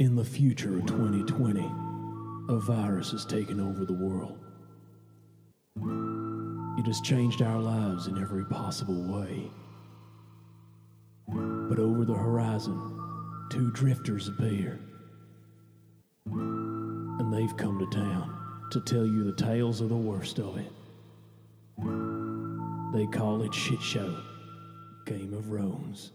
In the future of 2020, a virus has taken over the world. It has changed our lives in every possible way. But over the horizon, two drifters appear. And they've come to town to tell you the tales of the worst of it. They call it Shit Show Game of Thrones.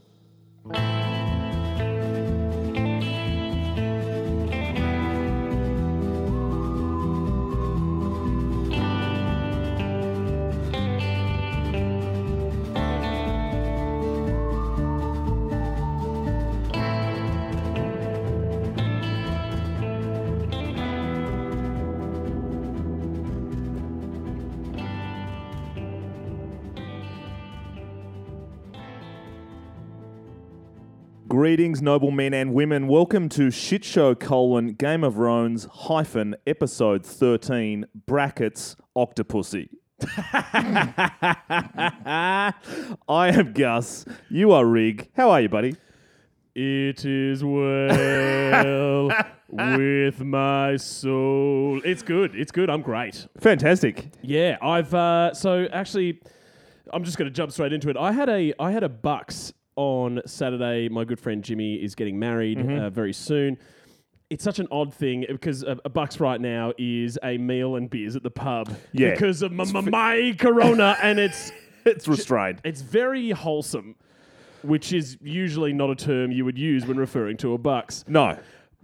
Greetings, noble men and women. Welcome to Shit Show colon Game of Thrones hyphen episode thirteen brackets Octopussy. I am Gus. You are Rig. How are you, buddy? It is well with my soul. It's good. It's good. I'm great. Fantastic. Yeah, I've uh, so actually, I'm just going to jump straight into it. I had a I had a bucks on Saturday. My good friend Jimmy is getting married mm-hmm. uh, very soon. It's such an odd thing uh, because a, uh, a bucks right now is a meal and beers at the pub. Yeah. because of my, my, my corona, and it's It's restrained. it's very wholesome, which is usually not a term you would use when referring to a bucks. No.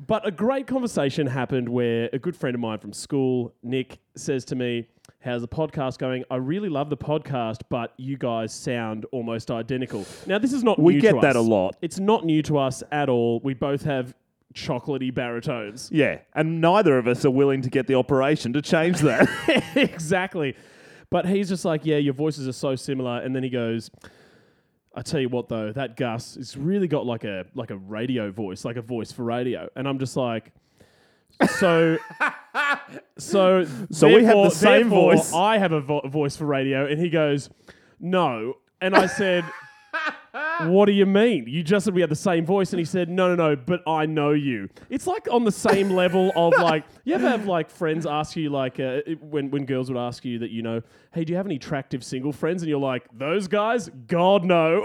But a great conversation happened where a good friend of mine from school, Nick, says to me, How's the podcast going? I really love the podcast, but you guys sound almost identical. Now, this is not We new get to that us. a lot. It's not new to us at all. We both have chocolatey baritones. Yeah, and neither of us are willing to get the operation to change that. exactly. But he's just like, Yeah, your voices are so similar. And then he goes, I tell you what though, that Gus has really got like a like a radio voice, like a voice for radio. And I'm just like, so, so, So we have the same voice. I have a vo- voice for radio, and he goes, no. And I said, what do you mean? You just said we had the same voice, and he said, no, no, no, but I know you. It's like on the same level of like, you ever have like friends ask you like uh, when when girls would ask you that you know, hey, do you have any attractive single friends? And you're like, those guys, God no.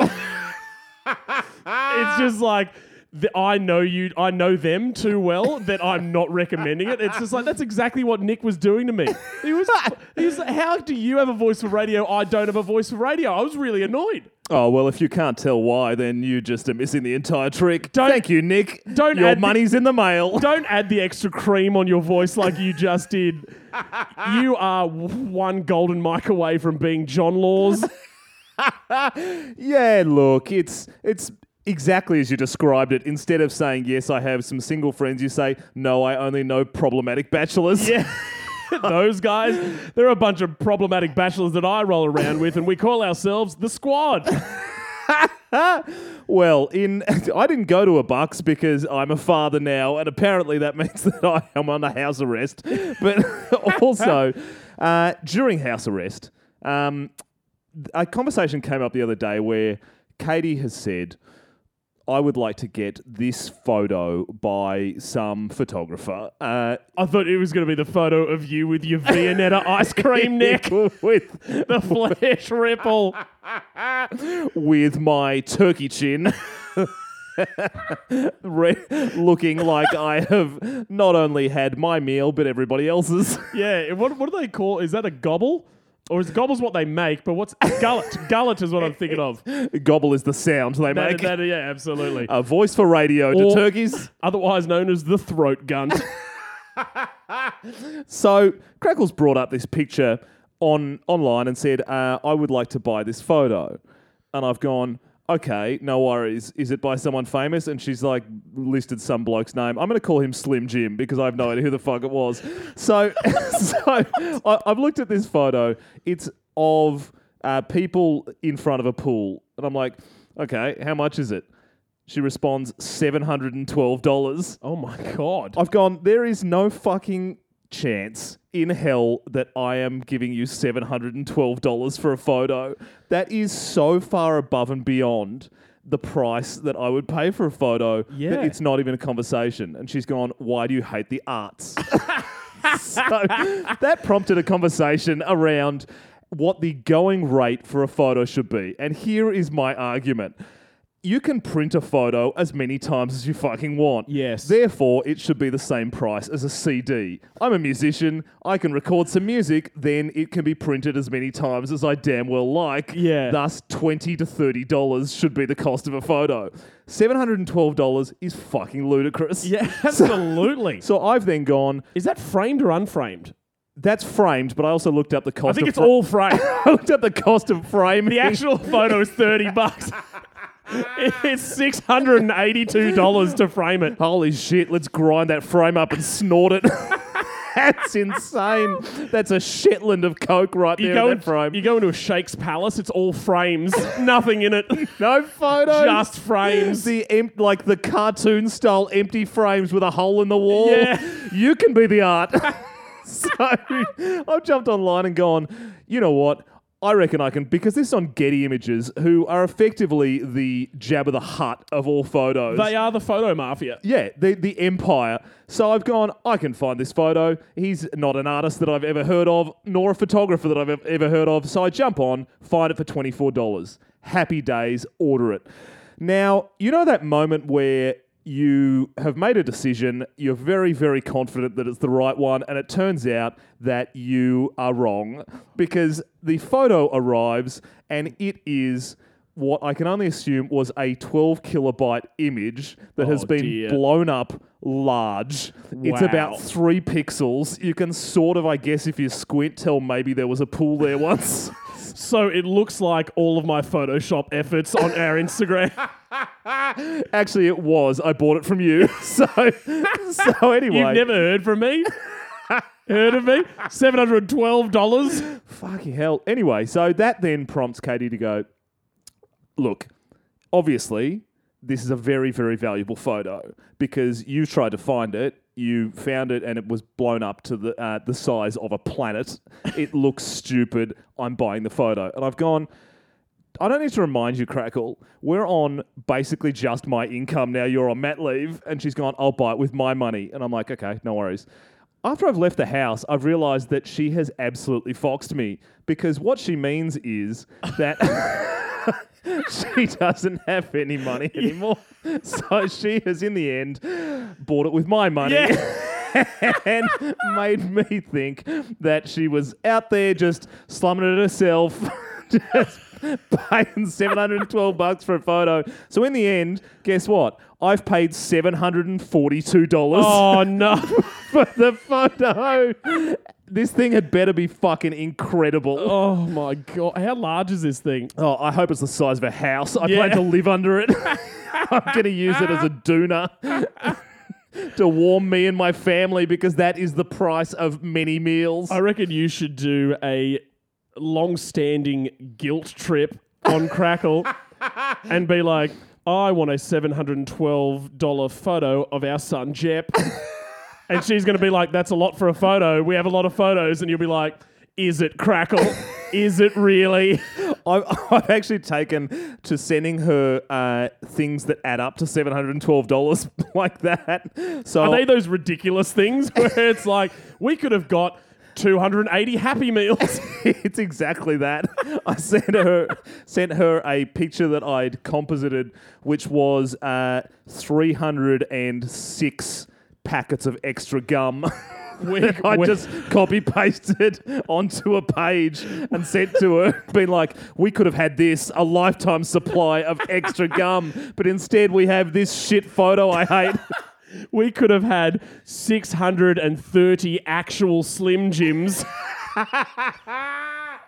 it's just like. Th- I know you. I know them too well that I'm not recommending it. It's just like that's exactly what Nick was doing to me. He was. He was. like, How do you have a voice for radio? I don't have a voice for radio. I was really annoyed. oh well, if you can't tell why, then you just are missing the entire trick. Don't- Thank you, Nick. don't Your add the- money's in the mail. Don't add the extra cream on your voice like you just did. You are one golden mic away from being John Laws. Yeah, look, it's it's exactly as you described it. Instead of saying yes, I have some single friends, you say no, I only know problematic bachelors. Yeah. Those guys, they're a bunch of problematic bachelors that I roll around with, and we call ourselves the squad. Well, in I didn't go to a Bucks because I'm a father now, and apparently that means that I am under house arrest. But also, uh, during house arrest, um, a conversation came up the other day where Katie has said, "I would like to get this photo by some photographer." Uh, I thought it was going to be the photo of you with your Viennetta ice cream neck, with the flesh ripple. with my turkey chin. Re- looking like I have not only had my meal but everybody else's. Yeah, what, what do they call? Is that a gobble? Or is gobble's what they make? But what's gullet? gullet is what I'm thinking of. Gobble is the sound they That, make. that- yeah, absolutely. a voice for radio to turkeys. Otherwise known as the throat gun. So Crackles brought up this picture on online and said, uh, "I would like to buy this photo," and I've gone. Okay, no worries. Is it by someone famous? And she's like listed some bloke's name. I'm going to call him Slim Jim because I have no idea who the fuck it was. So, so I, I've looked at this photo. It's of uh, people in front of a pool, and I'm like, okay, how much is it? She responds, seven hundred and twelve dollars. oh my god. I've gone, there is no fucking chance in hell that I am giving you $712 for a photo. That is so far above and beyond the price that I would pay for a photo Yeah. that it's not even a conversation. And she's gone, Why do you hate the arts? so that prompted a conversation around what the going rate for a photo should be. And here is my argument. You can print a photo as many times as you fucking want. Yes. Therefore, it should be the same price as a CD. I'm a musician. I can record some music, then it can be printed as many times as I damn well like. Yeah. Thus, twenty to thirty dollars should be the cost of a photo. Seven hundred and twelve dollars is fucking ludicrous. Yeah, absolutely. So I've then gone. Is that framed or unframed? That's framed, but I also looked up the cost. I think of it's fra- all framed. I looked up the cost of framing. the actual photo is 30 bucks. it's $682 to frame it. Holy shit! Let's grind that frame up and snort it. That's insane. That's a Shetland of coke right You there go, in that frame. you go into a Sheikh's palace, it's all frames, nothing in it, no photos. just frames. the em- like the cartoon style empty frames with a hole in the wall. Yeah. You can be the art. so I've jumped online and gone, you know what? I reckon I can because this is on Getty Images, who are effectively the Jabba the Hutt of all photos. They are the photo mafia. Yeah, the the empire. So I've gone. I can find this photo. He's not an artist that I've ever heard of, nor a photographer that I've ever heard of. So I jump on, find it for twenty four dollars. Happy days. Order it. Now you know that moment where you have made a decision. You're very very confident that it's the right one, and it turns out that you are wrong because the photo arrives and it is. What I can only assume was a 12 kilobyte image that has Oh, been dear. blown up large. It's about three pixels. You can sort of, I guess, if you squint, tell maybe there was a pool there once. So it looks like all of my Photoshop efforts on our Instagram. Actually, it was. I bought it from you. So, so anyway, You've never heard from me? heard of me? $712? fucking hell. Anyway, so that then prompts Katie to go, look, obviously, this is a very, very valuable photo because you tried to find it. You found it and it was blown up to the uh, the size of a planet. It looks stupid. I'm buying the photo, and I've gone. I don't need to remind you, Crackle. We're on basically just my income now. You're on mat leave, and she's gone. I'll buy it with my money, and I'm like, okay, no worries. After I've left the house, I've realised that she has absolutely foxed me because what she means is that she doesn't have any money anymore. So she has, in the end, bought it with my money. and made me think that she was out there just slumming it herself, just paying 712 bucks for a photo. So in the end, guess what? I've paid $742 Oh, no. for the photo. This thing had better be fucking incredible. Oh, my God. How large is this thing? Oh, I hope it's the size of a house. I Yeah. plan to live under it. I'm going to use it as a doona to warm me and my family because that is the price of many meals. I reckon you should do a long standing guilt trip on Crackle and be like, I want a $712 photo of our son, Jep. And she's going to be like, That's a lot for a photo. We have a lot of photos. And you'll be like, Is it Crackle? Is it really? I've, I've actually taken to sending her uh, things that add up to $712 like that. So Are they those ridiculous things where it's like, we could have got 280 Happy Meals? it's exactly that. I sent her sent her a picture that I'd composited, which was uh, 306 packets of extra gum. We- I we- just copy pasted onto a page and sent to her, being like, "We could have had this a lifetime supply of extra gum, but instead we have this shit photo I hate." we could have had 630 actual Slim Jims.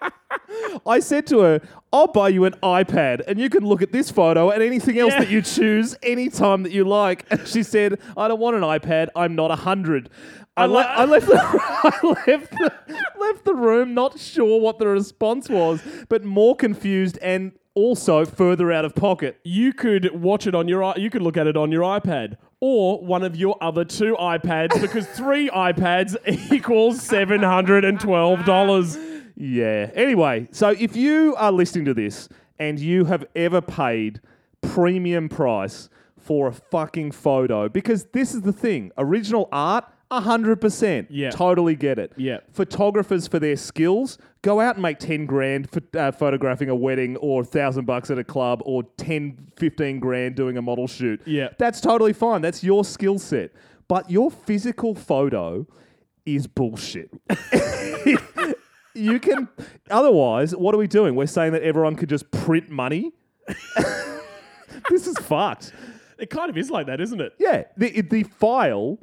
I said to her, I'll buy you an iPad and you can look at this photo and anything else that you choose anytime that you like. And she said, I don't want an iPad. I'm not 100. I, le- I left, the, I left, the, left the room not sure what the response was, but more confused and also further out of pocket. You could watch it on your you could look at it on your iPad or one of your other two iPads because three iPads equals $712. Yeah. Anyway, so if you are listening to this and you have ever paid premium price for a fucking photo, because this is the thing original art, 100%. Yeah. Totally get it. Yeah. Photographers for their skills, go out and make 10 grand for uh, photographing a wedding or 1,000 bucks at a club or 10, 15 grand doing a model shoot. Yeah. That's totally fine. That's your skill set. But your physical photo is bullshit. you can otherwise what are we doing? We're saying that everyone could just print money? This is fucked. It kind of is like that, isn't it? yeah the, the file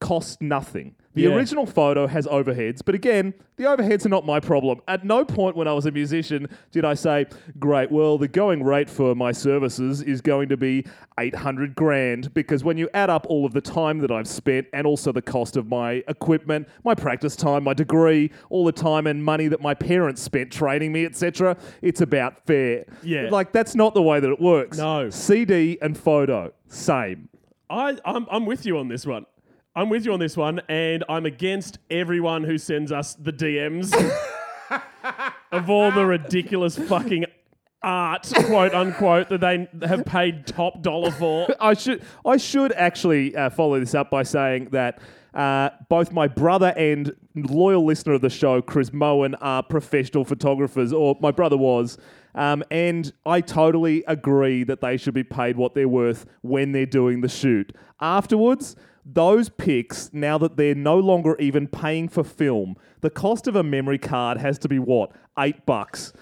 costs nothing the Yeah. original photo has overheads but again the overheads are not my problem at no point when i was a musician did i say great well the going rate for my services is going to be 800 grand because when you add up all of the time that i've spent and also the cost of my equipment my practice time my degree all the time and money that my parents spent training me etc it's about fair Yeah. like that's not the way that it works No. cd and photo same I, I'm, I'm with you on this one. I'm with you on this one, and I'm against everyone who sends us the DMs of all the ridiculous fucking art, quote unquote, that they have paid top dollar for. I should I should actually uh, follow this up by saying that uh, both my brother and loyal listener of the show, Chris Moen, are professional photographers, or my brother was. Um, and I totally agree that they should be paid what they're worth when they're doing the shoot. Afterwards, those pics, now that they're no longer even paying for film, the cost of a memory card has to be what? Eight bucks.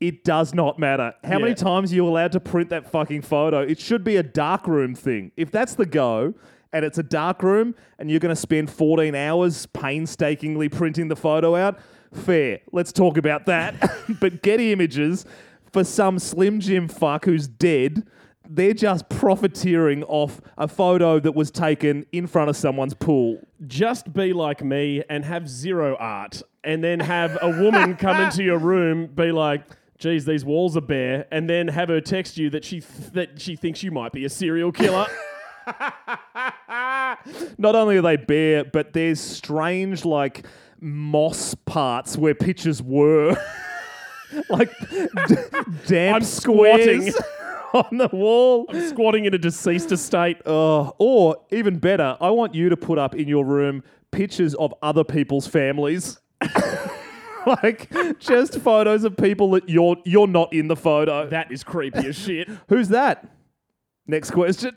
It does not matter. How many Yeah. times are you allowed to print that fucking photo? It should be a darkroom thing. If that's the go, and it's a dark room, and you're going to spend 14 hours painstakingly printing the photo out, fair. Let's talk about that. but Getty Images, for some Slim Jim fuck who's dead, they're just profiteering off a photo that was taken in front of someone's pool. Just be like me and have zero art, and then have a woman come into your room, be like, geez, these walls are bare, and then have her text you that she, th- that she thinks you might be a serial killer. Not only are they bare, but there's strange like moss parts where pictures were, like d- damp I'm squatting. on the wall. I'm Squatting in a deceased estate. Uh, or even better, I want you to put up in your room pictures of other people's families. like just photos of people that you're you're not in the photo. That is creepy as shit. Who's that? Next question.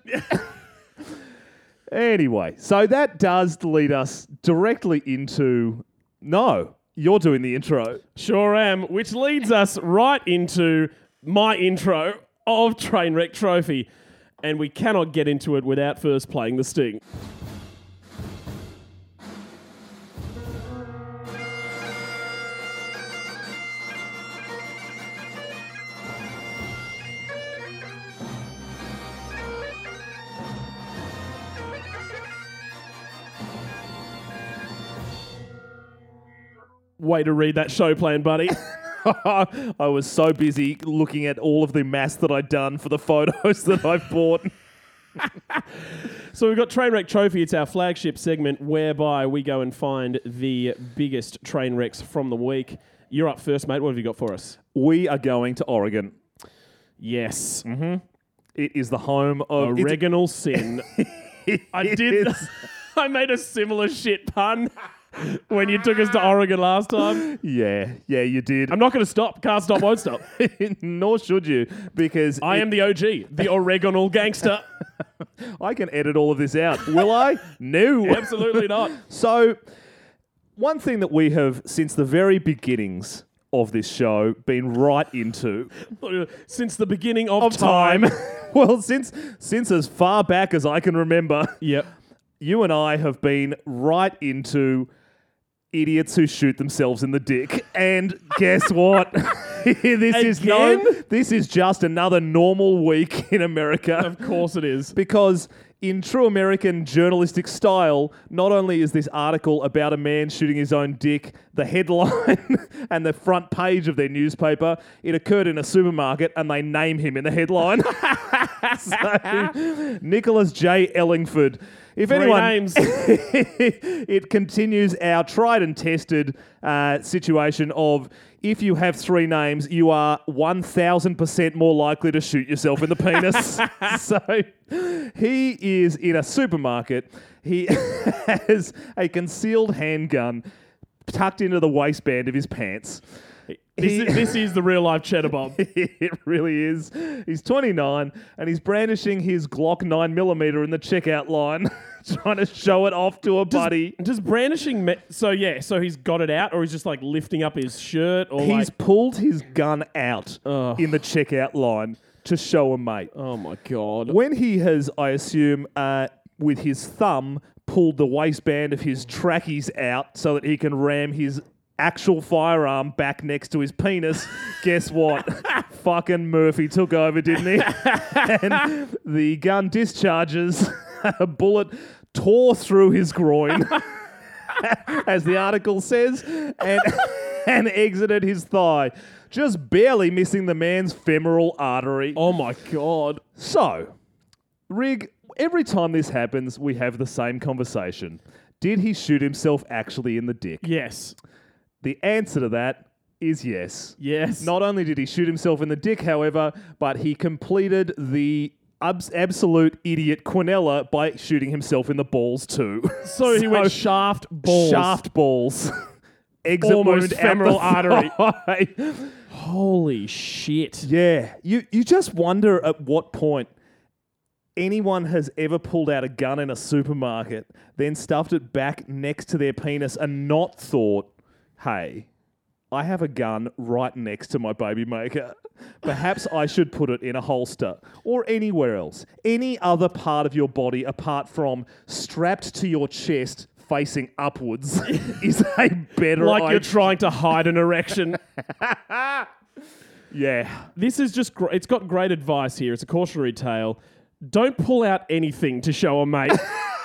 anyway, so that does lead us directly into no, you're doing the intro. Sure am, which leads us right into my intro of Trainwreck Trophy. And we cannot get into it without first playing the sting. Way to read that show plan, buddy. I was so busy looking at all of the mass that I'd done for the photos that I've bought. So we've got Trainwreck Trophy. It's our flagship segment whereby we go and find the biggest train wrecks from the week. You're up first, mate. What have you got for us? We are going to Oregon. Yes, mm-hmm. It is the home of oregano sin. I did. I made a similar shit pun when you took us to ah. Oregon last time. Yeah, yeah, you did. I'm not going to stop. Can't stop. Won't stop. Nor should you, because I it- am the OG, the oregano gangster. I can edit all of this out. Will I? No. Absolutely not. So, one thing that we have since the very beginnings of this show been right into Since the beginning of, of time, well, since since as far back as I can remember, Yep. you and I have been right into idiots who shoot themselves in the dick. And guess what? this is no. Again? This is just another normal week in America. Of course it is. because in true American journalistic style, not only is this article about a man shooting his own dick the headline and the front page of their newspaper, it occurred in a supermarket and they name him in the headline. so, Nicholas J. Ellingford. If Three anyone, names. it continues our tried and tested uh, situation of if you have three names, you are 1000% more likely to shoot yourself in the penis. so he is in a supermarket. He has a concealed handgun tucked into the waistband of his pants. This, is, this is the real life Cheddar Bob. it really is. He's 29 and he's brandishing his Glock 9mm in the checkout line, trying to show it off to a buddy. Does brandishing. Me- so, yeah, so he's got it out, or he's just like lifting up his shirt, or He's like. pulled his gun out Ugh. in the checkout line to show a mate. Oh my God. When he has, I assume, uh, with his thumb, pulled the waistband of his trackies out so that he can ram his actual firearm back next to his penis, guess what? Fucking Murphy took over, didn't he? and the gun discharges, a bullet tore through his groin, as the article says, and, and exited his thigh, just barely missing the man's femoral artery. Oh my God. So, Rig, every time this happens, we have the same conversation. Did he shoot himself actually in the dick? Yes. The answer to that is yes. Yes. Not only did he shoot himself in the dick, however, but he completed the abs- absolute idiot Quinella by shooting himself in the balls too. So he went shaft balls. Shaft balls. Exit Almost wound at femoral the artery. Holy shit. Yeah, you you just wonder at what point anyone has ever pulled out a gun in a supermarket, then stuffed it back next to their penis and not thought, "Hey, I have a gun right next to my baby maker. Perhaps I should put it in a holster or anywhere else, any other part of your body apart from strapped to your chest." Facing upwards is a better Like you're idea. trying to hide an erection. yeah, this is just, gr- it's got great advice here. It's a cautionary tale. Don't pull out anything to show a mate.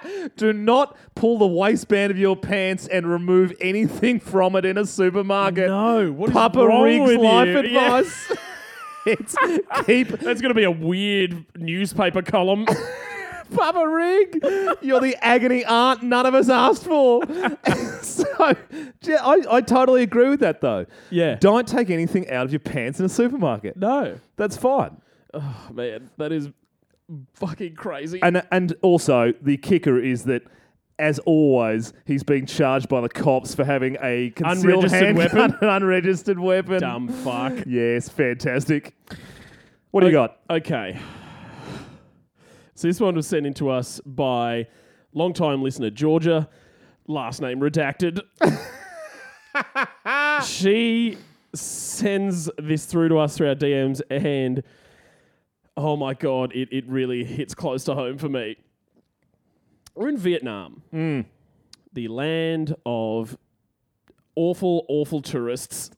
Do not pull the waistband of your pants and remove anything from it in a supermarket. no. What is Papa wrong Rig's with life you? Yeah. advice. it's keep That's going to be a weird newspaper column. Papa Rig. You're the agony aunt none of us asked for. so, I, I totally agree with that though. Yeah. Don't take anything out of your pants in a supermarket. no. That's fine. Oh, man, that is fucking crazy. And and also the kicker is that. As always, he's being charged by the cops for having a concealed Unregistered handgun, weapon? an unregistered weapon. Dumb fuck. Yes, fantastic. What do you got? Okay. So this one was sent in to us by long-time listener Georgia, last name redacted. she sends this through to us through our DMs, and oh my god, it, it really hits close to home for me. We're in Vietnam, hmm. the land of awful, awful tourists,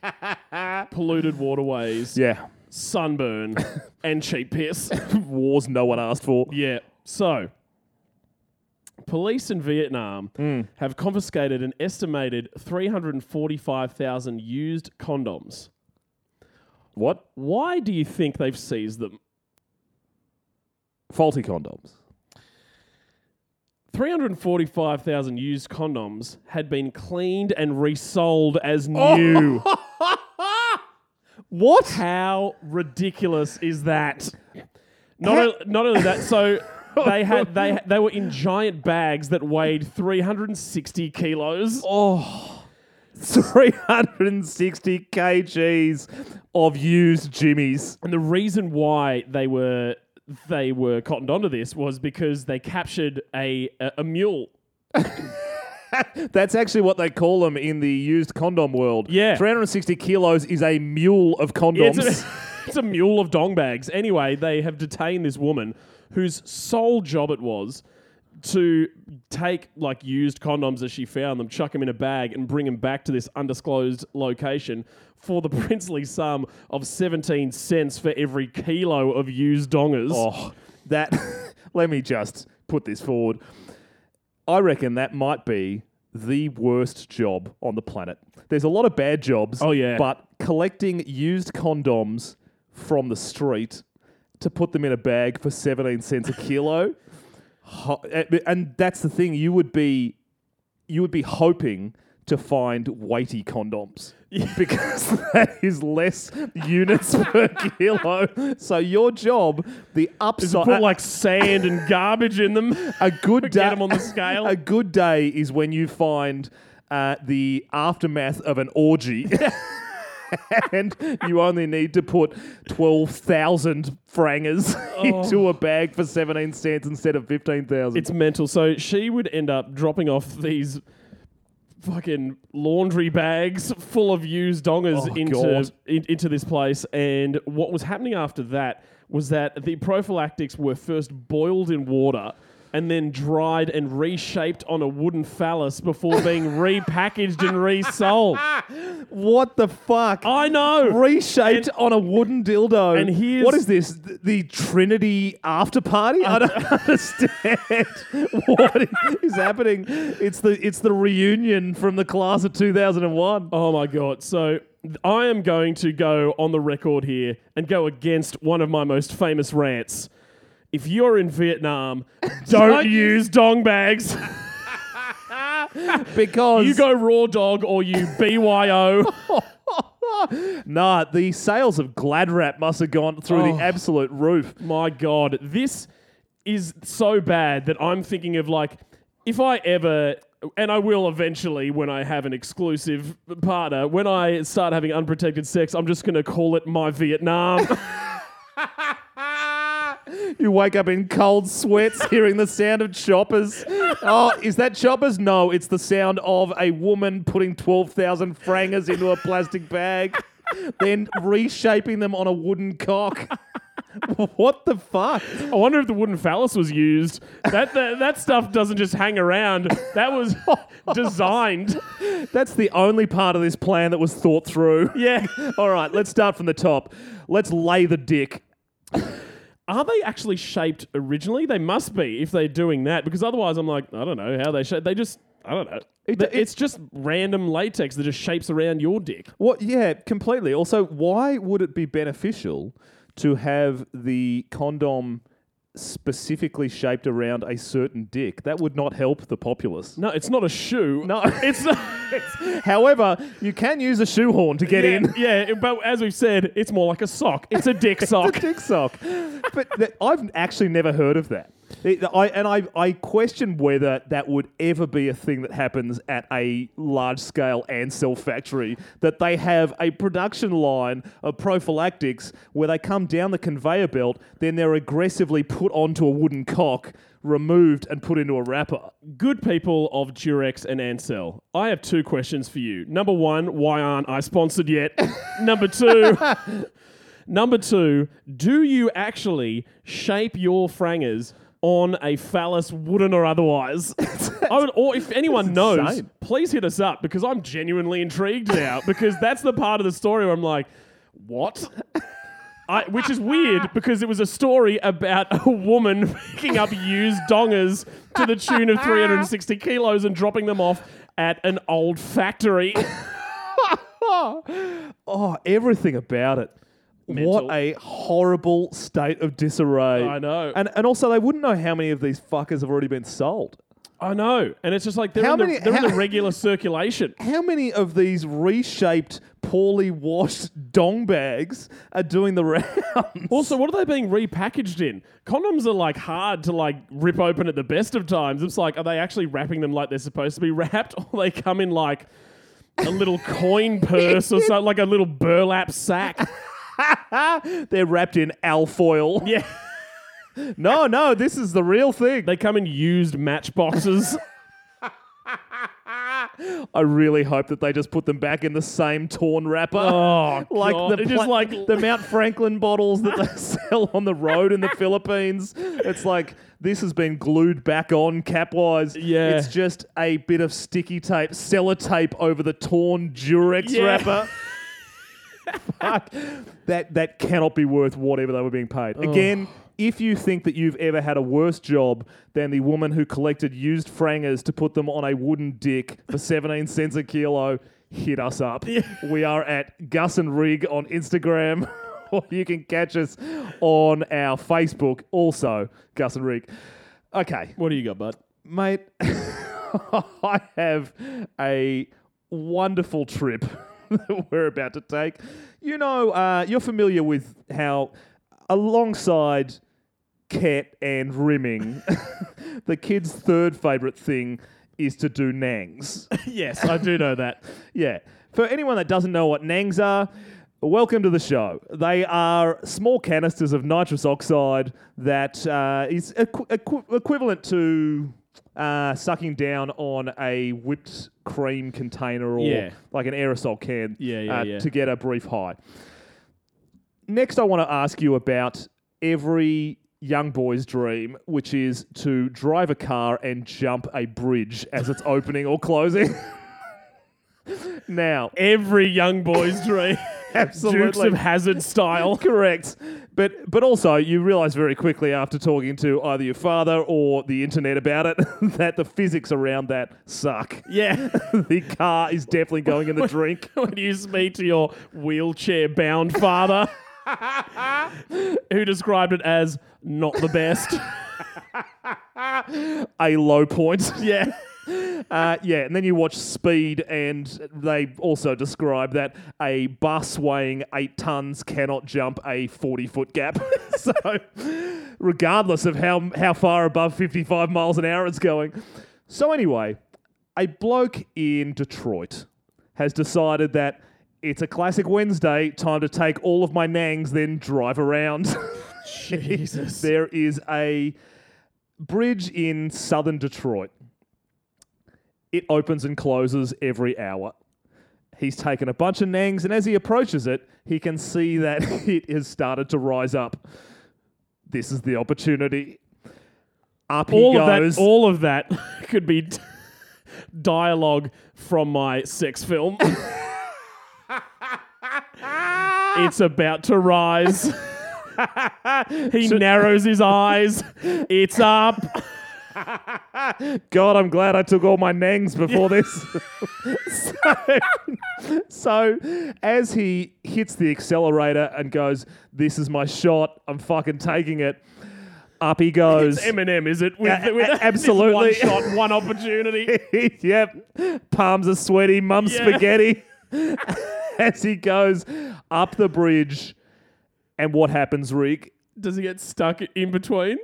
polluted waterways, Yeah, sunburn, and cheap piss. wars no one asked for. Yeah. So, police in Vietnam hmm. have confiscated an estimated 345,000 used condoms. What? Why do you think they've seized them? Faulty condoms. 345,000 used condoms had been cleaned and resold as oh. new. What? How ridiculous is that? Not, o- not only that, so they had they they were in giant bags that weighed 360 kilos. Oh, 360 kgs of used jimmies. And the reason why they were they were cottoned onto this was because they captured a a, a mule. That's actually what they call them in the used condom world. Yeah. 360 kilos is a mule of condoms. It's a, it's a mule of dong bags. Anyway, they have detained this woman whose sole job it was to take like used condoms as she found them, chuck them in a bag, and bring them back to this undisclosed location for the princely sum of 17 cents for every kilo of used dongers. Oh, that. let me just put this forward. I reckon that might be the worst job on the planet. There's a lot of bad jobs. Oh, yeah. But collecting used condoms from the street to put them in a bag for 17 cents a kilo. Ho- and- that's the thing. You would be, you would be hoping to find weighty condoms because that is less units per kilo. So your job, the upside, Is put like sand and garbage in them. a good day, on the scale. A good day is when you find uh, the aftermath of an orgy. and you only need to put 12,000 frangers oh. into a bag for 17 cents instead of 15,000. It's mental. So she would end up dropping off these fucking laundry bags full of used dongers Oh, into in, into this place. And what was happening after that was that the prophylactics were first boiled in water. And then dried and reshaped on a wooden phallus before being repackaged and resold. what the fuck? I know. Reshaped on a wooden dildo. and here's- what is this? Th- The Trinity after party? I don't understand what is happening. It's the it's the reunion from the class of 2001. Oh my god! So I am going to go on the record here and go against one of my most famous rants. If you're in Vietnam, don't Don't use dong bags. Because you go raw dog or you BYO. Nah, the sales of Glad Wrap must have gone through Oh. the absolute roof. my god, this is so bad that I'm thinking of like if I ever and I will eventually when I have an exclusive partner, when I start having unprotected sex, I'm just going to call it my Vietnam. You wake up in cold sweats hearing the sound of choppers. Oh, is that choppers? No, it's the sound of a woman putting 12,000 frangers into a plastic bag, then reshaping them on a wooden cock. what the fuck? I wonder if the wooden phallus was used. That, that that stuff doesn't just hang around. That was designed. That's the only part of this plan that was thought through. Yeah. All right, let's start from the top. Let's lay the dick. Are they actually shaped originally? They must be if they're doing that, because otherwise, I'm like, I don't know how they shape. They just, I don't know. It- Th- it- it's just random latex that just shapes around your dick. What? Yeah, completely. Also, why would it be beneficial to have the condom specifically shaped around a certain dick? That would not help the populace. No, it's not a shoe. No. it's not. However, you can use a shoehorn to get yeah, in. Yeah, but as we've said, it's more like a sock. It's a dick sock. dick sock. But th- I've actually never heard of that. I, and I, I question whether that would ever be a thing that happens at a large scale Ansell factory. That they have a production line of prophylactics where they come down the conveyor belt, then they're aggressively put onto a wooden cock, removed, and put into a wrapper. Good people of Durex and Ansell, I have two questions for you. Number one, why aren't I sponsored yet? number two, number two, do you actually shape your frangers on a phallus, wooden or otherwise? I would, or if anyone knows, insane. please hit us up because I'm genuinely intrigued now because that's the part of the story where I'm like, what? I, which is weird because it was a story about a woman picking up used dongers to the tune of 360 kilos and dropping them off at an old factory. Oh, everything about it. Mental. What a horrible state of disarray. I know. And, and also, they wouldn't know how many of these fuckers have already been sold. I know. And it's just like they're, How in the, many- they're in how- the regular circulation. How many of these reshaped, poorly washed dong bags are doing the rounds? Also, what are they being repackaged in? Condoms are like hard to like rip open at the best of times. It's like, are they actually wrapping them like they're supposed to be wrapped, or they come in like a little coin purse or so, like a little burlap sack? They're wrapped in alfoil. Yeah, No, no, this is the real thing. they come in used matchboxes. I really hope that they just put them back in the same torn wrapper. Oh, like God. the just like the Mount Franklin bottles that they sell on the road in the Philippines. It's like this has been glued back on cap-wise. Yeah. It's just a bit of sticky tape, sellotape over the torn Durex Yeah. wrapper. Fuck. That that cannot be worth whatever they were being paid. Again, if you think that you've ever had a worse job than the woman who collected used frangers to put them on a wooden dick for 17 cents a kilo, hit us up. We are at Gus and Rig on Instagram, or you can catch us on our Facebook, also Gus and Rig. Okay, What do you got, bud? mate, I have a wonderful trip that we're about to take. You know, uh, you're familiar with how, alongside Ket and rimming, the kids' third favourite thing is to do nangs. yes, I do know that. Yeah. For anyone that doesn't know what nangs are, welcome to the show. They are small canisters of nitrous oxide that uh, is equi- equi- equivalent to uh, sucking down on a whipped cream container or Yeah. like an aerosol can Yeah, yeah, uh, yeah. to get a brief high. Next, I want to ask you about every young boy's dream, which is to drive a car and jump a bridge as it's opening or closing. now, Every young boy's dream. Dukes absolutely of Hazard style. correct, but but also you realise very quickly after talking to either your father or the internet about it that the physics around that suck. Yeah. the car is definitely going in the drink. when you speak to your wheelchair bound father, who described it as not the best. A low point. yeah. Uh, yeah, and then you watch Speed, and they also describe that a bus weighing eight tons cannot jump a 40 foot gap. so, regardless of how, how far above 55 miles an hour it's going. So, anyway, a bloke in Detroit has decided that it's a classic Wednesday, time to take all of my nangs, then drive around. Jesus. there is a bridge in southern Detroit. It opens and closes every hour. He's taken a bunch of nangs, and as he approaches it, he can see that it has started to rise up. This is the opportunity. Up he all of goes. that all of that could be d- dialogue from my sex film. it's about to rise. he narrows his eyes. It's up. God, I'm glad I took all my nangs before this. so, so, as he hits the accelerator and goes, This is my shot, I'm fucking taking it, up he goes. It's Eminem, is it? With, Yeah, with this absolutely. one shot, one opportunity. yep. Palms are sweaty, mum's Yeah. spaghetti. as he goes up the bridge. And what happens, Rig? Does he get stuck in between?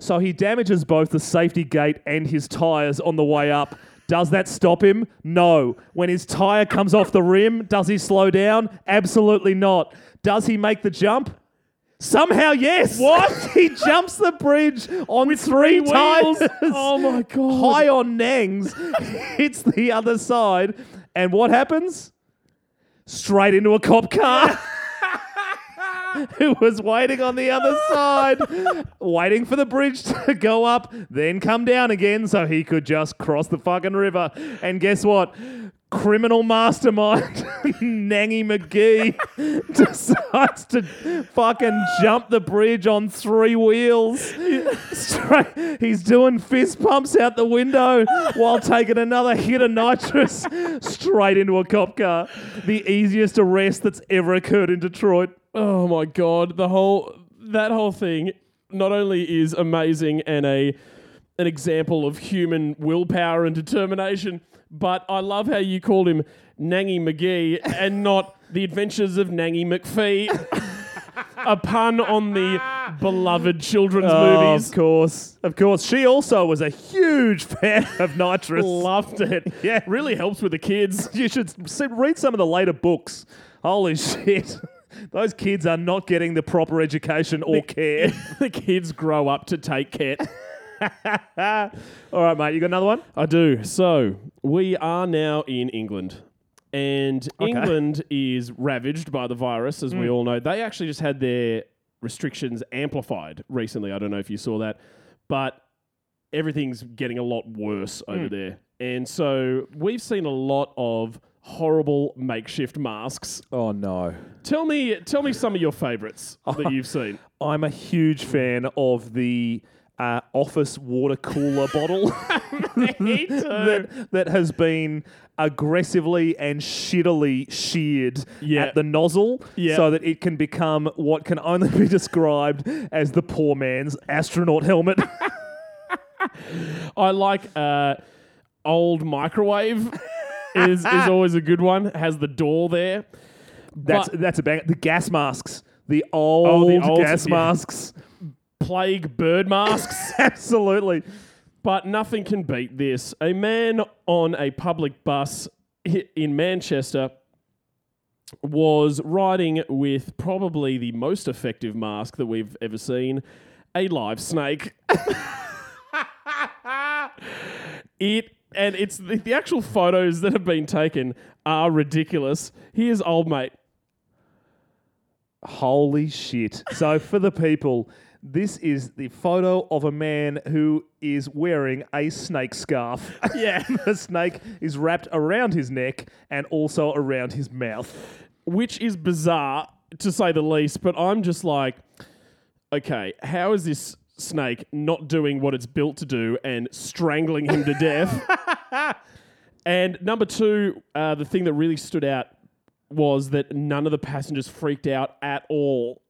So he damages both the safety gate and his tyres on the way up. Does that stop him? No. When his tyre comes off the rim, does he slow down? Absolutely not. Does he make the jump? Somehow, yes. What? he jumps the bridge on three, wheels? tyres. Oh my god. High on nangs, hits the other side, and what happens? Straight into a cop car. Who was waiting on the other side, waiting for the bridge to go up, then come down again so he could just cross the fucking river. And guess what? Criminal mastermind Nangy McGee decides to fucking jump the bridge on three wheels. Straight, he's doing fist pumps out the window while taking another hit of nitrous straight into a cop car. The easiest arrest that's ever occurred in Detroit. Oh my god, the whole that whole thing not only is amazing and a an example of human willpower and determination, but I love how you called him Nangy McGee and not the adventures of Nangy McPhee. a pun on the beloved children's Oh, movies. Of course. Of course. She also was a huge fan of nitrous. Loved it. Yeah. Really helps with the kids. You should read some of the later books. Holy shit. Those kids are not getting the proper education or care. the kids grow up to take care. All right, mate. You got another one? I do. So we are now in England. And England is ravaged by the virus, as we mm. all know. They actually just had their restrictions amplified recently. I don't know if you saw that, but everything's getting a lot worse over mm. there. And so we've seen a lot of horrible makeshift masks. Oh no. Tell me, tell me some of your favorites that you've seen. I'm a huge fan of the uh, office water cooler bottle that, that has been aggressively and shittily sheared Yeah. at the nozzle Yeah. so that it can become what can only be described as the poor man's astronaut helmet. I like uh, old microwave. Is is always a good one. Has the door there. That's But- that's a bang. The gas masks. Oh, the old, old- gas yeah. masks. Plague bird masks. Absolutely. But nothing can beat this. A man on a public bus in Manchester was riding with probably the most effective mask that we've ever seen a live snake. it and it's the, the actual photos that have been taken are ridiculous. Here's old mate. Holy shit. So, for the people, this is the photo of a man who is wearing a snake scarf. Yeah. the snake is wrapped around his neck and also around his mouth. which is bizarre to say the least. But I'm just like, okay, how is this snake not doing what it's built to do and strangling him to death? and number two, uh, the thing that really stood out was that none of the passengers freaked out at all.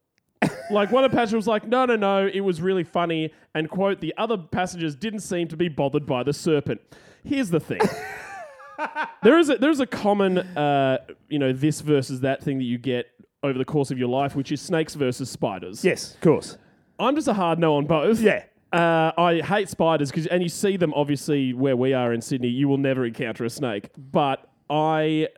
like one of the passengers was like, no, no, no, it was really funny. And quote, the other passengers didn't seem to be bothered by the serpent. Here's the thing. there is a there's a common uh, you know this versus that thing that you get over the course of your life, which is snakes versus spiders. Yes, of course. I'm just a hard no on both. Yeah. Uh, I hate spiders because, and you see them obviously where we are in Sydney. You will never encounter a snake, but I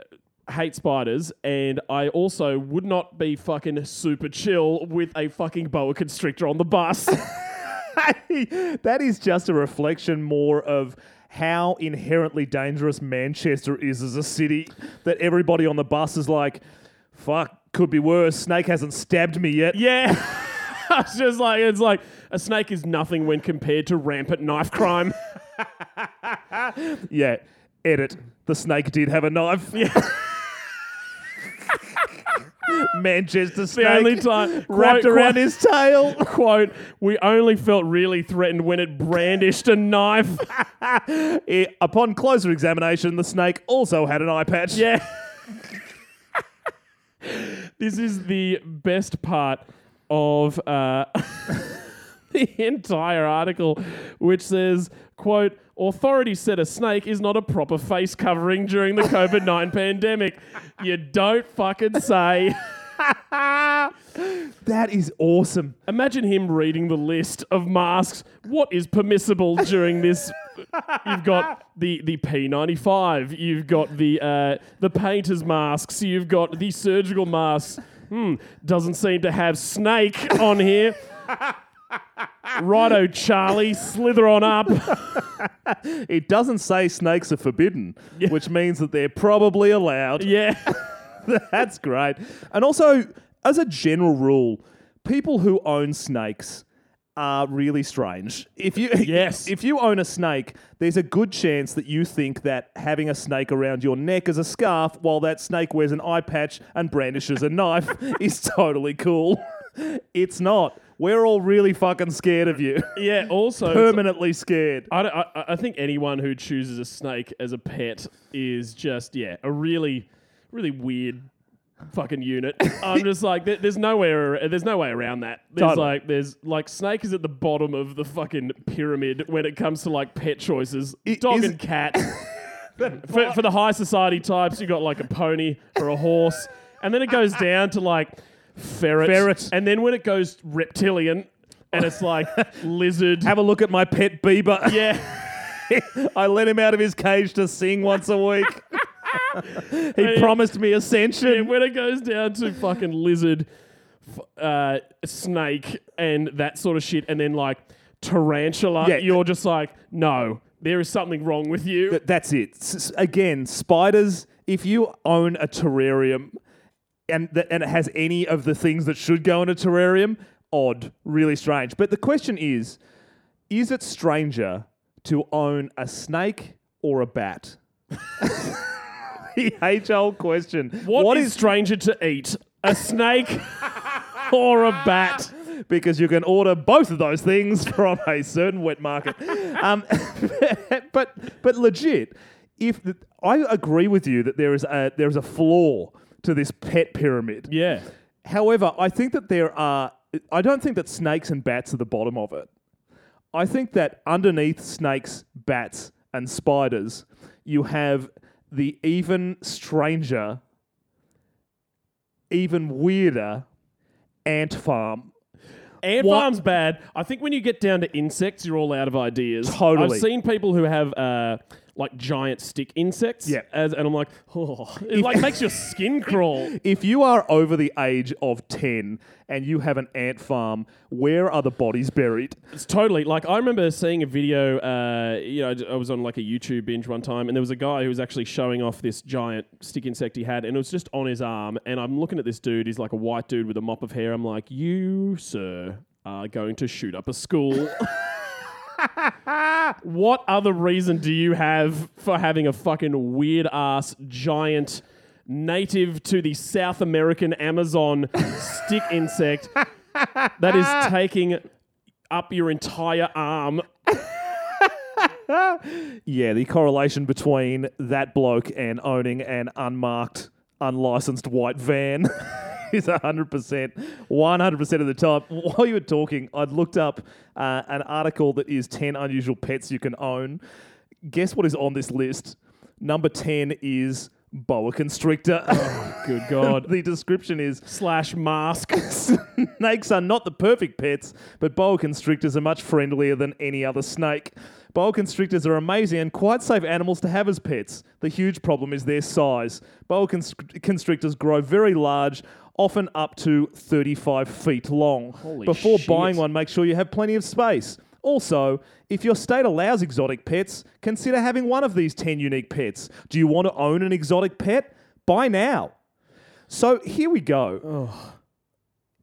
hate spiders, and I also would not be fucking super chill with a fucking boa constrictor on the bus. that is just a reflection more of how inherently dangerous Manchester is as a city. That everybody on the bus is like, fuck, could be worse. Snake hasn't stabbed me yet. yeah. it's just like it's like a snake is nothing when compared to rampant knife crime. Yeah, edit. The snake did have a knife. Yeah. Manchester snake. the only time wrapped quote, around quote, his tail. quote, we only felt really threatened when it brandished a knife. Eh, upon closer examination, the snake also had an eye patch. yeah. this is the best part of uh, the entire article, which says, quote, authorities said a snake is not a proper face covering during the COVID 9 pandemic. You don't fucking say. That is awesome. Imagine him reading the list of masks. What is permissible during this? You've got the the P95. You've got the uh, the painters masks. You've got the surgical masks. Hmm, doesn't seem to have snake on here. Righto, Charlie, slither on up. It doesn't say snakes are forbidden, which means that they're probably allowed. Yeah, That's great. And also, as a general rule, people who own snakes are really strange. If you Yes. if you own a snake, there's a good chance that you think that having a snake around your neck as a scarf while that snake wears an eye patch and brandishes a knife is totally cool. It's not. We're all really fucking scared of you. yeah. Also, Permanently scared. I, I, I think anyone who chooses a snake as a pet is just yeah a really really weird fucking unit. I'm just like there, there's nowhere there's no way around that. There's Totally. like there's like snake is at the bottom of the fucking pyramid when it comes to like pet choices. I- Dog is- and cat. for, for the high society types, you got like a pony or a horse, and then it goes down to like ferret, Ferret. and then when it goes reptilian. And it's like lizard. Have a look at my pet Bieber. yeah. I let him out of his cage to sing once a week. he promised me ascension. when it goes down to fucking lizard, f- uh, snake, and that sort of shit, and then like tarantula, Yeah. you're just like, no, there is something wrong with you. Th- That's it. S- s- again, spiders. If you own a terrarium and th- and it has any of the things that should go in a terrarium, odd, really strange. But the question is is it stranger to own a snake or a bat? old question. what is, stranger to eat? A snake or a bat? because you can order both of those things from a certain wet market. Um, but but legit, if the, I agree with you that there is a there is a flaw to this pet pyramid. Yeah. However, I think that there are. I don't think that snakes and bats are the bottom of it. I think that underneath snakes, bats, and spiders, you have the even stranger, even weirder ant farm. Ant What- farm's bad. I think when you get down to insects, you're all out of ideas. Totally. I've seen people who have uh, like giant stick insects. Yeah. As, and I'm like, oh, it like makes your skin crawl. If you are over the age of 10 and you have an ant farm, where are the bodies buried? It's totally like I remember seeing a video. Uh, you know, I was on like a YouTube binge one time, and there was a guy who was actually showing off this giant stick insect he had, and it was just on his arm. And I'm looking at this dude. He's like a white dude with a mop of hair. I'm like, you sir are going to shoot up a school. what other reason do you have for having a fucking weird ass giant native to the South American Amazon stick insect that is taking up your entire arm? Yeah, the correlation between that bloke and owning an unmarked, unlicensed white van is 100%, 100% of the time. While you were talking, I'd looked up uh, an article that is 10 unusual pets you can own. Guess what is on this list? Number 10 is boa constrictor. Oh, good God. the description is Slash mask. Snakes are not the perfect pets, but boa constrictors are much friendlier than any other snake. Boa constrictors are amazing and quite safe animals to have as pets. The huge problem is their size. Boa constr- constrictors grow very large, often up to 35 feet long. Holy Before shit. buying one, make sure you have plenty of space. Also, if your state allows exotic pets, consider having one of these 10 unique pets. Do you want to own an exotic pet? Buy now. So here we go.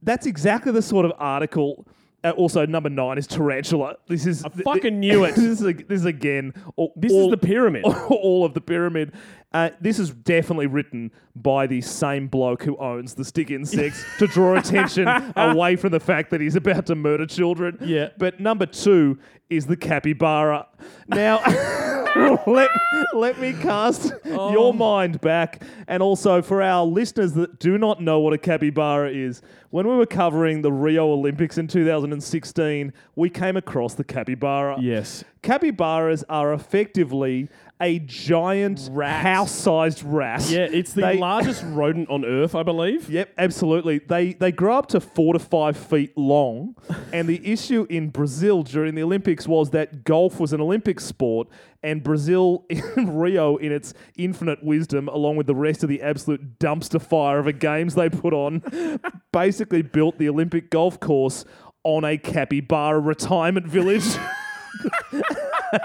That's exactly the sort of article. Uh, also, number nine is tarantula. This is I fucking knew it. this is a, this is again. All, This all- is the pyramid. all of the pyramid. Uh, this is definitely written by the same bloke who owns the stick insects to draw attention away from the fact that he's about to murder children. Yeah. But number two is the capybara. Now, let, let me cast Oh. your mind back. And also for our listeners that do not know what a capybara is, when we were covering the Rio Olympics in 2016, we came across the capybara. yes. Capybaras are effectively a giant Rat. house-sized rat. Yeah, it's the They- largest rodent on Earth, I believe. Yep, absolutely. They they grow up to four to five feet long, and the issue in Brazil during the Olympics was that golf was an Olympic sport, and Brazil in Rio, in its infinite wisdom, along with the rest of the absolute dumpster fire of a games they put on, basically built the Olympic golf course on a capybara retirement village.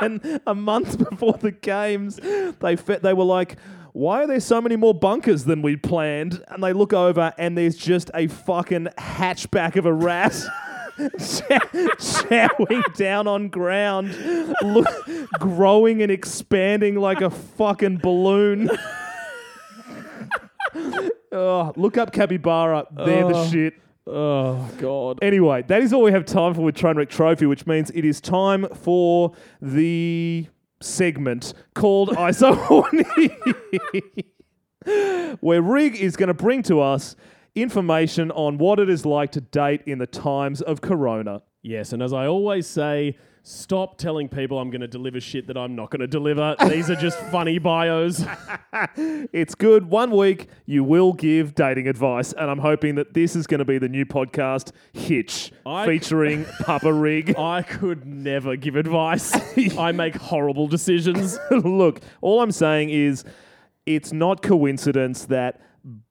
And a month before the games, they fe- they were like, "Why are there so many more bunkers than we planned?" And they look over, and there's just a fucking hatchback of a rat. chow- chowing down on ground, look, growing and expanding like a fucking balloon. oh, look up capybara; they're the Oh. shit. Oh, God. Anyway, that is all we have time for with Trainwreck Trophy, which means it is time for the segment called ISO Horny, where Rig is going to bring to us information on what it is like to date in the times of Corona. Yes, and as I always say, stop telling people I'm going to deliver shit that I'm not going to deliver. These are just funny bios. It's good. One week you will give dating advice, and I'm hoping that this is going to be the new podcast, Hitch, I- featuring Papa Rig. I could never give advice. I make horrible decisions. Look, all I'm saying is it's not coincidence that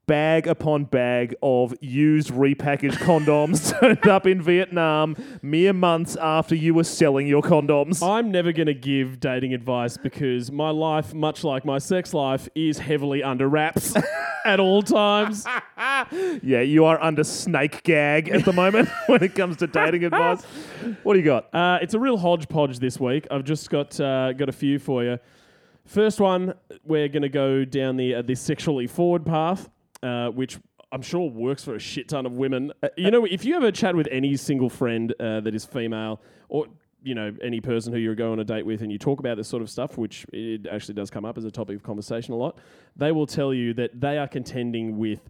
bag upon bag of used repackaged condoms turned up in Vietnam mere months after you were selling your condoms. I'm never going to give dating advice because my life, much like my sex life, is heavily under wraps at all times. yeah, you are under snake gag at the moment when it comes to dating advice. What do you got? Uh, it's a real hodgepodge this week. I've just got uh, got a few for you. First one, we're going to go down the uh, the sexually forward path, uh, which I'm sure works for a shit ton of women. Uh, you know, if you ever chat with any single friend uh, that is female, or you know any person who you're going on a date with, and you talk about this sort of stuff, which it actually does come up as a topic of conversation a lot, they will tell you that they are contending with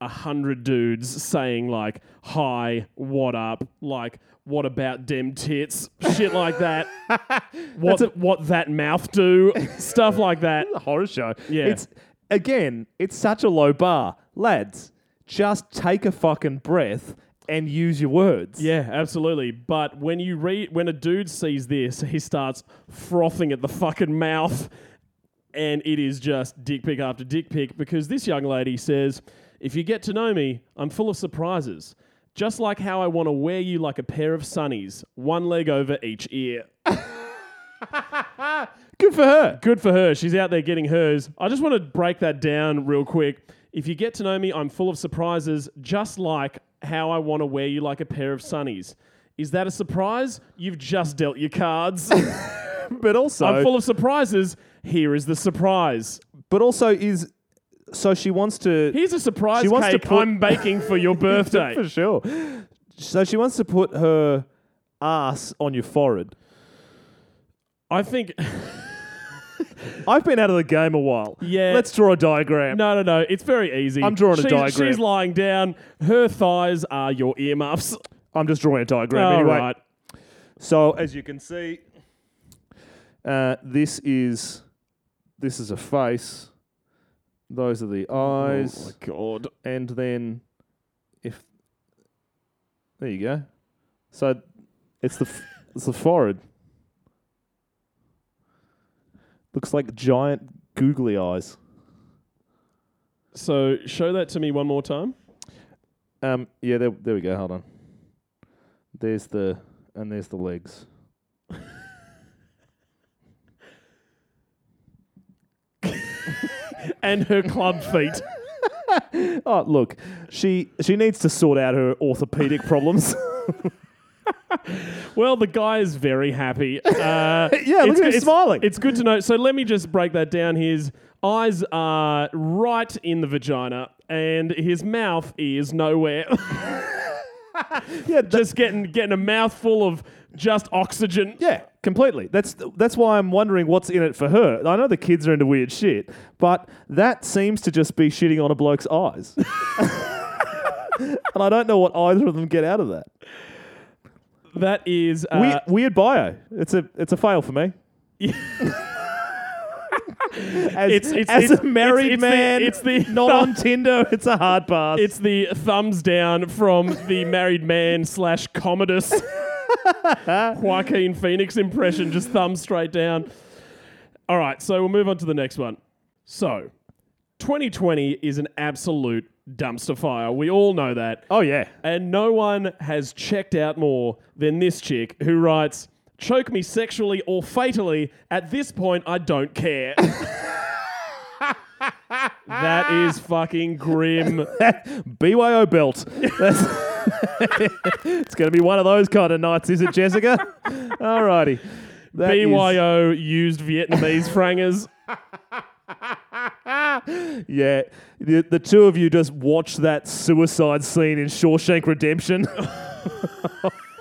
a hundred dudes saying like hi what up like what about dem tits shit like that what what that mouth do stuff like that a horror show. Yeah. It's again, it's such a low bar. Lads, just take a fucking breath and use your words. yeah absolutely but when you read when a dude sees this he starts frothing at the fucking mouth and it is just dick pic after dick pic because this young lady says if you get to know me i'm full of surprises just like how i want to wear you like a pair of sunnies one leg over each ear Good for her. Good for her. She's out there getting hers. I just want to break that down real quick. If you get to know me, I'm full of surprises, just like how I want to wear you like a pair of sunnies. Is that a surprise? You've just dealt your cards. But also I'm full of surprises. Here is the surprise. but also is so she wants to Here's a surprise She wants to cake put- I'm baking for your birthday. for sure. So she wants to put her ass on your forehead. I think I've been out of the game a while. Yeah. Let's draw a diagram. no, no, no. It's very easy. I'm drawing a she's, diagram. She's lying down. Her thighs are your earmuffs. I'm just drawing a diagram All anyway. right. So as you can see, uh, this is this is a face. Those are the eyes, Oh my god. and then if there you go. So it's the f- it's the forehead. Looks like giant googly eyes. So show that to me one more time. Um, yeah, there, there we go. Hold on. There's the and there's the legs. And her club feet. Oh, look, she she needs to sort out her orthopedic problems. Well, the guy is very happy. Uh, yeah, look at him it's- smiling. It's good to know. So let me just break that down. His eyes are right in the vagina, and his mouth is nowhere. yeah, just getting getting a mouthful of just oxygen. yeah, completely. That's that's why I'm wondering what's in it for her. I know the kids are into weird shit, but that seems to just be shitting on a bloke's eyes. and I don't know what either of them get out of that. That is uh, weird, weird bio. It's a it's a fail for me. as, It's- it's- as it's- a married it's- it's the- man, it's the- not on Tinder. It's a hard pass. It's the thumbs down from the married man slash Commodus Joaquin Phoenix impression, just thumbs straight down. All right, so we'll move on to the next one. So, 2020 is an absolute dumpster fire. We all know that. oh yeah. And no one has checked out more than this chick who writes, Choke me sexually or fatally. At this point, I don't care. that is fucking grim. BYO belt. It's going to be one of those kind of nights, is it, Jessica? Alrighty. That is- BYO used Vietnamese frangers. yeah. The, the two of you just watch that suicide scene in Shawshank Redemption.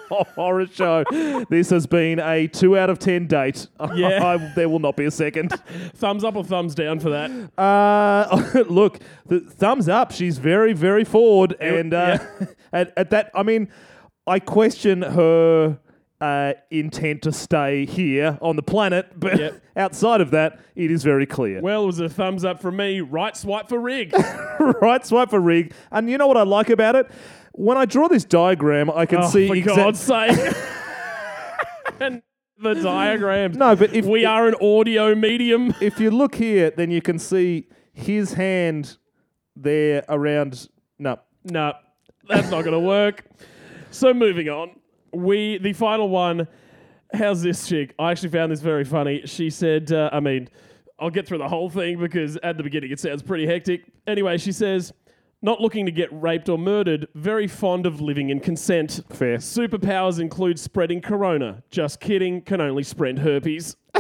Horror show. This has been a two out of ten date. Yeah. I- there will not be a second. Thumbs up or thumbs down for that? Uh, look, the thumbs up. She's very, very forward, and uh, at, at that, I mean, I question her uh, intent to stay here on the planet, but Yep. outside of that, it is very clear. Well, it was a thumbs up from me. Right swipe for Rig. right swipe for rig, and you know what I like about it? When I draw this diagram, I can oh, see for exact- God's sake. and the diagrams. No, but if we are an audio medium. if you look here, then you can see his hand they're around. No, No, that's not going to work. So moving on, we the final one. How's this chick? I actually found this very funny. She said, uh, I mean, I'll get through the whole thing because at the beginning it sounds pretty hectic. Anyway, she says, not looking to get raped or murdered, very fond of living in consent. fair. Superpowers include spreading corona. Just kidding, can only spread herpes.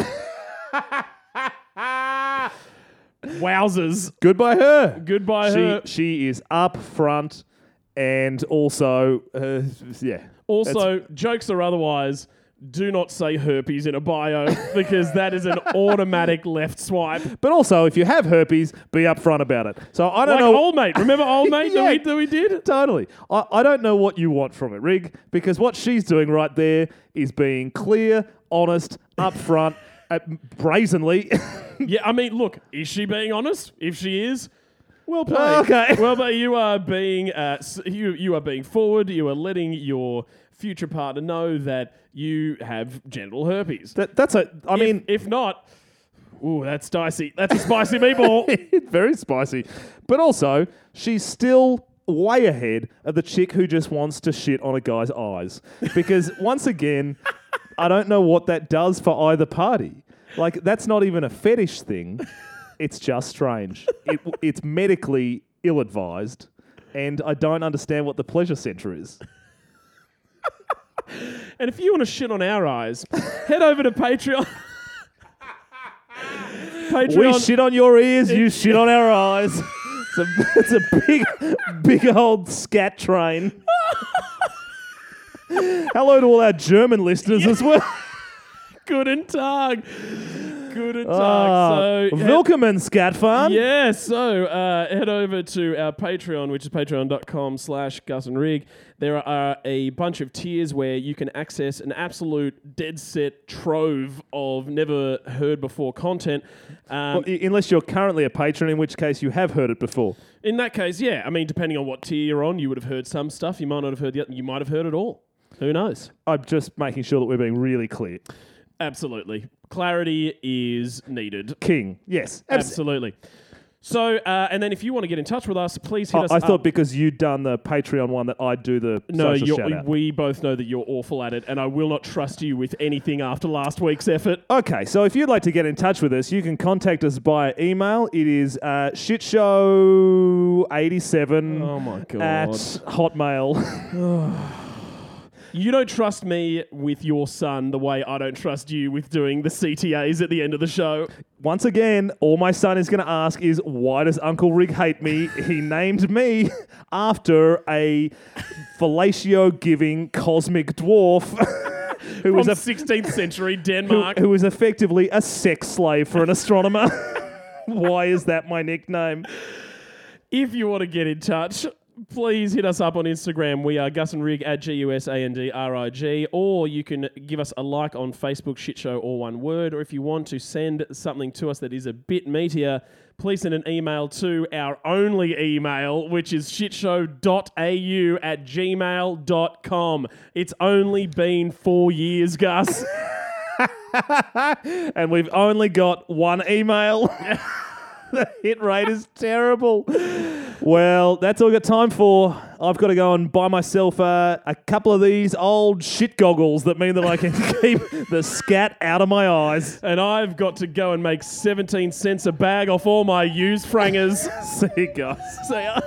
Wowzers. Goodbye her. Goodbye, she her. she is up front, and also uh, yeah. Also, jokes or otherwise, do not say herpes in a bio because that is an automatic left swipe. But also, if you have herpes, be upfront about it. So I don't Like know. old mate. Remember old mate that, we, that we did? Totally. I, I don't know what you want from it, Rig, because what she's doing right there is being clear, honest, upfront, uh, brazenly. Yeah, I mean, look, is she being honest? If she is, well played. Oh, Okay. Well, but you are being uh, you you are being forward. You are letting your future partner know that you have genital herpes. that, that's a. I If- mean, if not, ooh, that's dicey. That's a spicy meatball. very spicy. But also, she's still way ahead of the chick who just wants to shit on a guy's eyes. Because once again, I don't know what that does for either party. Like, that's not even a fetish thing. It's just strange. It, it's medically ill advised. And I don't understand what the pleasure center is. And if you want to shit on our eyes, head over to Patreon. Patreon. We shit on your ears, you shit on our eyes. It's a, it's a big, big old scat train. Hello to all our German listeners as well. Guten Tag. Guten Tag. Ah, so, Willkommen, Scatfarm. Yeah, so uh, head over to our Patreon, which is patreon.com slash Gus and Rig. There are a bunch of tiers where you can access an absolute dead set trove of never heard before content. Um, Well, i- unless you're currently a patron, in which case you have heard it before. in that case, yeah, I mean, depending on what tier you're on, you would have heard some stuff. You might not have heard the other. You might have heard it all. Who knows? I'm just making sure that we're being really clear. Absolutely. Clarity is needed. King, yes. abs- Absolutely. So, uh, and then if you want to get in touch with us, please hit I, us I up. thought because you'd done the Patreon one that I'd do the No, social you're, shout out. we both know that you're awful at it, and I will not trust you with anything after last week's effort. Okay, so if you'd like to get in touch with us, you can contact us by email. It is uh, shitshow87 Oh my god! at Hotmail. you don't trust me with your son the way I don't trust you with doing the CTAs at the end of the show. Once again, all my son is going to ask is, why does Uncle Rig hate me? he named me after a fellatio giving cosmic dwarf who From was a 16th century who, Denmark. who was effectively a sex slave for an astronomer. why is that my nickname? If you want to get in touch, please hit us up on Instagram. We are Gus and Rig at G U S A N D R I G, or you can give us a like on Facebook, Shit Show, or one word. Or if you want to send something to us that is a bit meatier, please send an email to our only email, which is shitshow.au at gmail.com. It's only been four years, Gus. and we've only got one email. the hit rate is terrible. Well, that's all we got time for. I've got to go and buy myself uh, a couple of these old shit goggles that mean that I can keep the scat out of my eyes. and I've got to go and make 17 cents a bag off all my used frangers. See you guys. See ya.